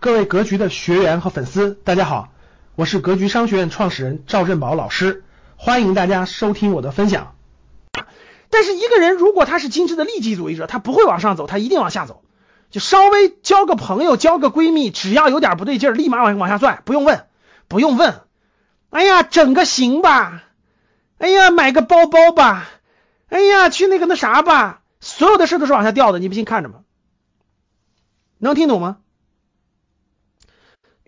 各位格局的学员和粉丝，大家好，我是格局商学院创始人赵振宝老师，欢迎大家收听我的分享。但是一个人如果他是精致的利己主义者，他不会往上走，他一定往下走。就稍微交个朋友、交个闺蜜，只要有点不对劲儿，立马往往下拽，不用问，不用问。哎呀，整个行吧，哎呀，买个包包吧，哎呀，去那个那啥吧，所有的事都是往下掉的，你不信看着吧？能听懂吗？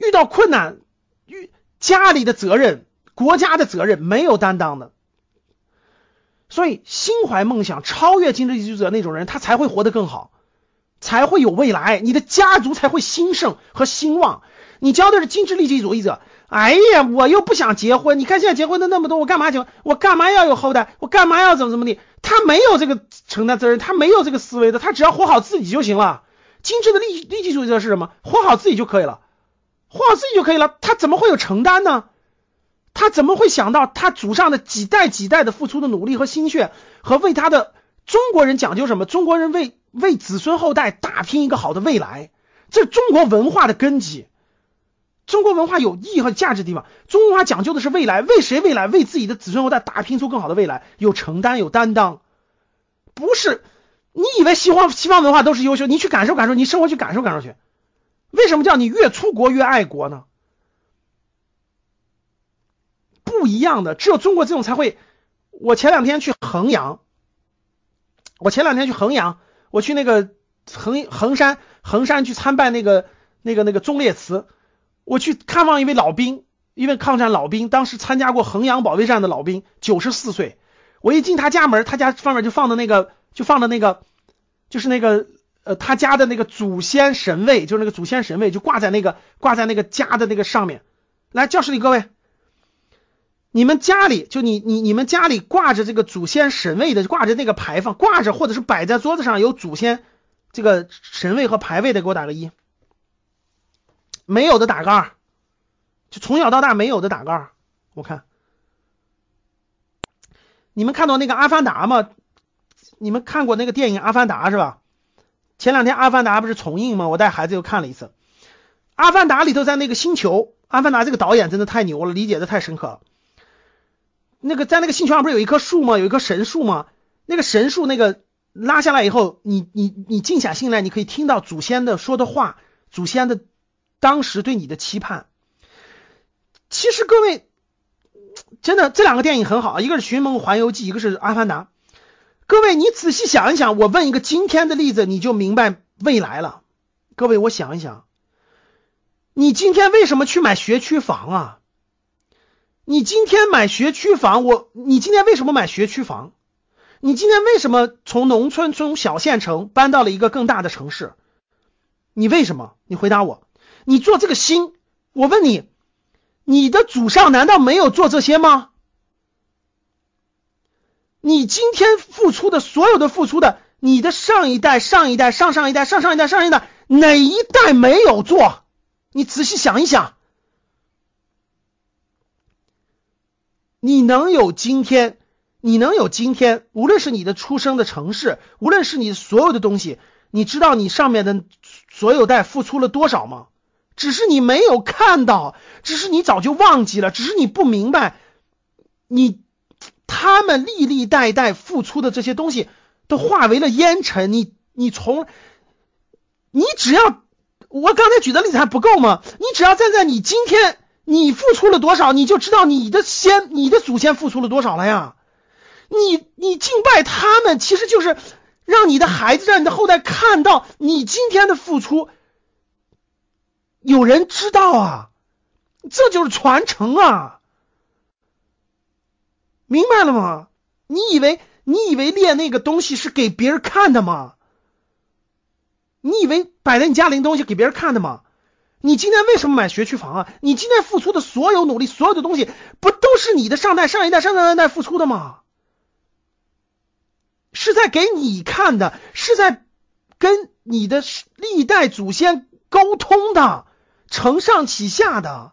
遇到困难，遇家里的责任、国家的责任没有担当的，所以心怀梦想、超越精致利己者那种人，他才会活得更好，才会有未来，你的家族才会兴盛和兴旺。你交的是精致利己主义者，哎呀，我又不想结婚，你看现在结婚的那么多，我干嘛结婚？我干嘛要有后代？我干嘛要怎么怎么地？他没有这个承担责任，他没有这个思维的，他只要活好自己就行了。精致的利利己主义者是什么？活好自己就可以了，画好自己就可以了。他怎么会有承担呢？他怎么会想到他祖上的几代几代的付出的努力和心血，和为他的中国人讲究什么？中国人为为子孙后代打拼一个好的未来，这是中国文化的根基。中国文化有意义和价值的地方，中国文化讲究的是未来，为谁未来？为自己的子孙后代打拼出更好的未来，有承担，有担当，不是你以为西方西方文化都是优秀，你去感受感受，你生活去感受感受去。为什么叫你越出国越爱国呢？不一样的，只有中国这种才会。我前两天去衡阳，我前两天去衡阳，我去那个衡衡山衡山去参拜那个那个那个忠烈祠。我去看望一位老兵，一位抗战老兵，当时参加过衡阳保卫战的老兵，九十四岁。我一进他家门，他家上面就放的那个，就放的那个，就是那个呃，他家的那个祖先神位，就是那个祖先神位，就挂在那个挂在那个家的那个上面。来，教室里各位，你们家里就你你你们家里挂着这个祖先神位的，挂着那个牌坊，挂着或者是摆在桌子上有祖先这个神位和牌位的，给我打个一。没有的打个二，就从小到大没有的打个二。我看，你们看到那个《阿凡达》吗？你们看过那个电影《阿凡达》是吧？前两天《阿凡达》不是重映吗？我带孩子又看了一次。《阿凡达》里头在那个星球，《阿凡达》这个导演真的太牛了，理解的太深刻了。那个在那个星球上不是有一棵树吗？有一棵神树吗？那个神树那个拉下来以后，你你你静下心来，你可以听到祖先的说的话，祖先的。当时对你的期盼，其实各位真的这两个电影很好，一个是《寻梦环游记》，一个是《阿凡达》。各位，你仔细想一想，我问一个今天的例子，你就明白未来了。各位，我想一想，你今天为什么去买学区房啊？你今天买学区房，我你今天为什么买学区房？你今天为什么从农村从小县城搬到了一个更大的城市？你为什么？你回答我。你做这个心，我问你，你的祖上难道没有做这些吗？你今天付出的所有的付出的，你的上一代、上一代、上上一代、上上一代、上一代，哪一代没有做？你仔细想一想，你能有今天，你能有今天，无论是你的出生的城市，无论是你所有的东西，你知道你上面的所有代付出了多少吗？只是你没有看到，只是你早就忘记了，只是你不明白，你他们历历代代付出的这些东西都化为了烟尘。你你从你只要我刚才举的例子还不够吗？你只要站在你今天你付出了多少，你就知道你的先你的祖先付出了多少了呀。你你敬拜他们，其实就是让你的孩子让你的后代看到你今天的付出。有人知道啊，这就是传承啊，明白了吗？你以为你以为练那个东西是给别人看的吗？你以为摆在你家里的东西给别人看的吗？你今天为什么买学区房啊？你今天付出的所有努力，所有的东西，不都是你的上代、上一代、上上代付出的吗？是在给你看的，是在跟你的历代祖先沟通的。承上启下的，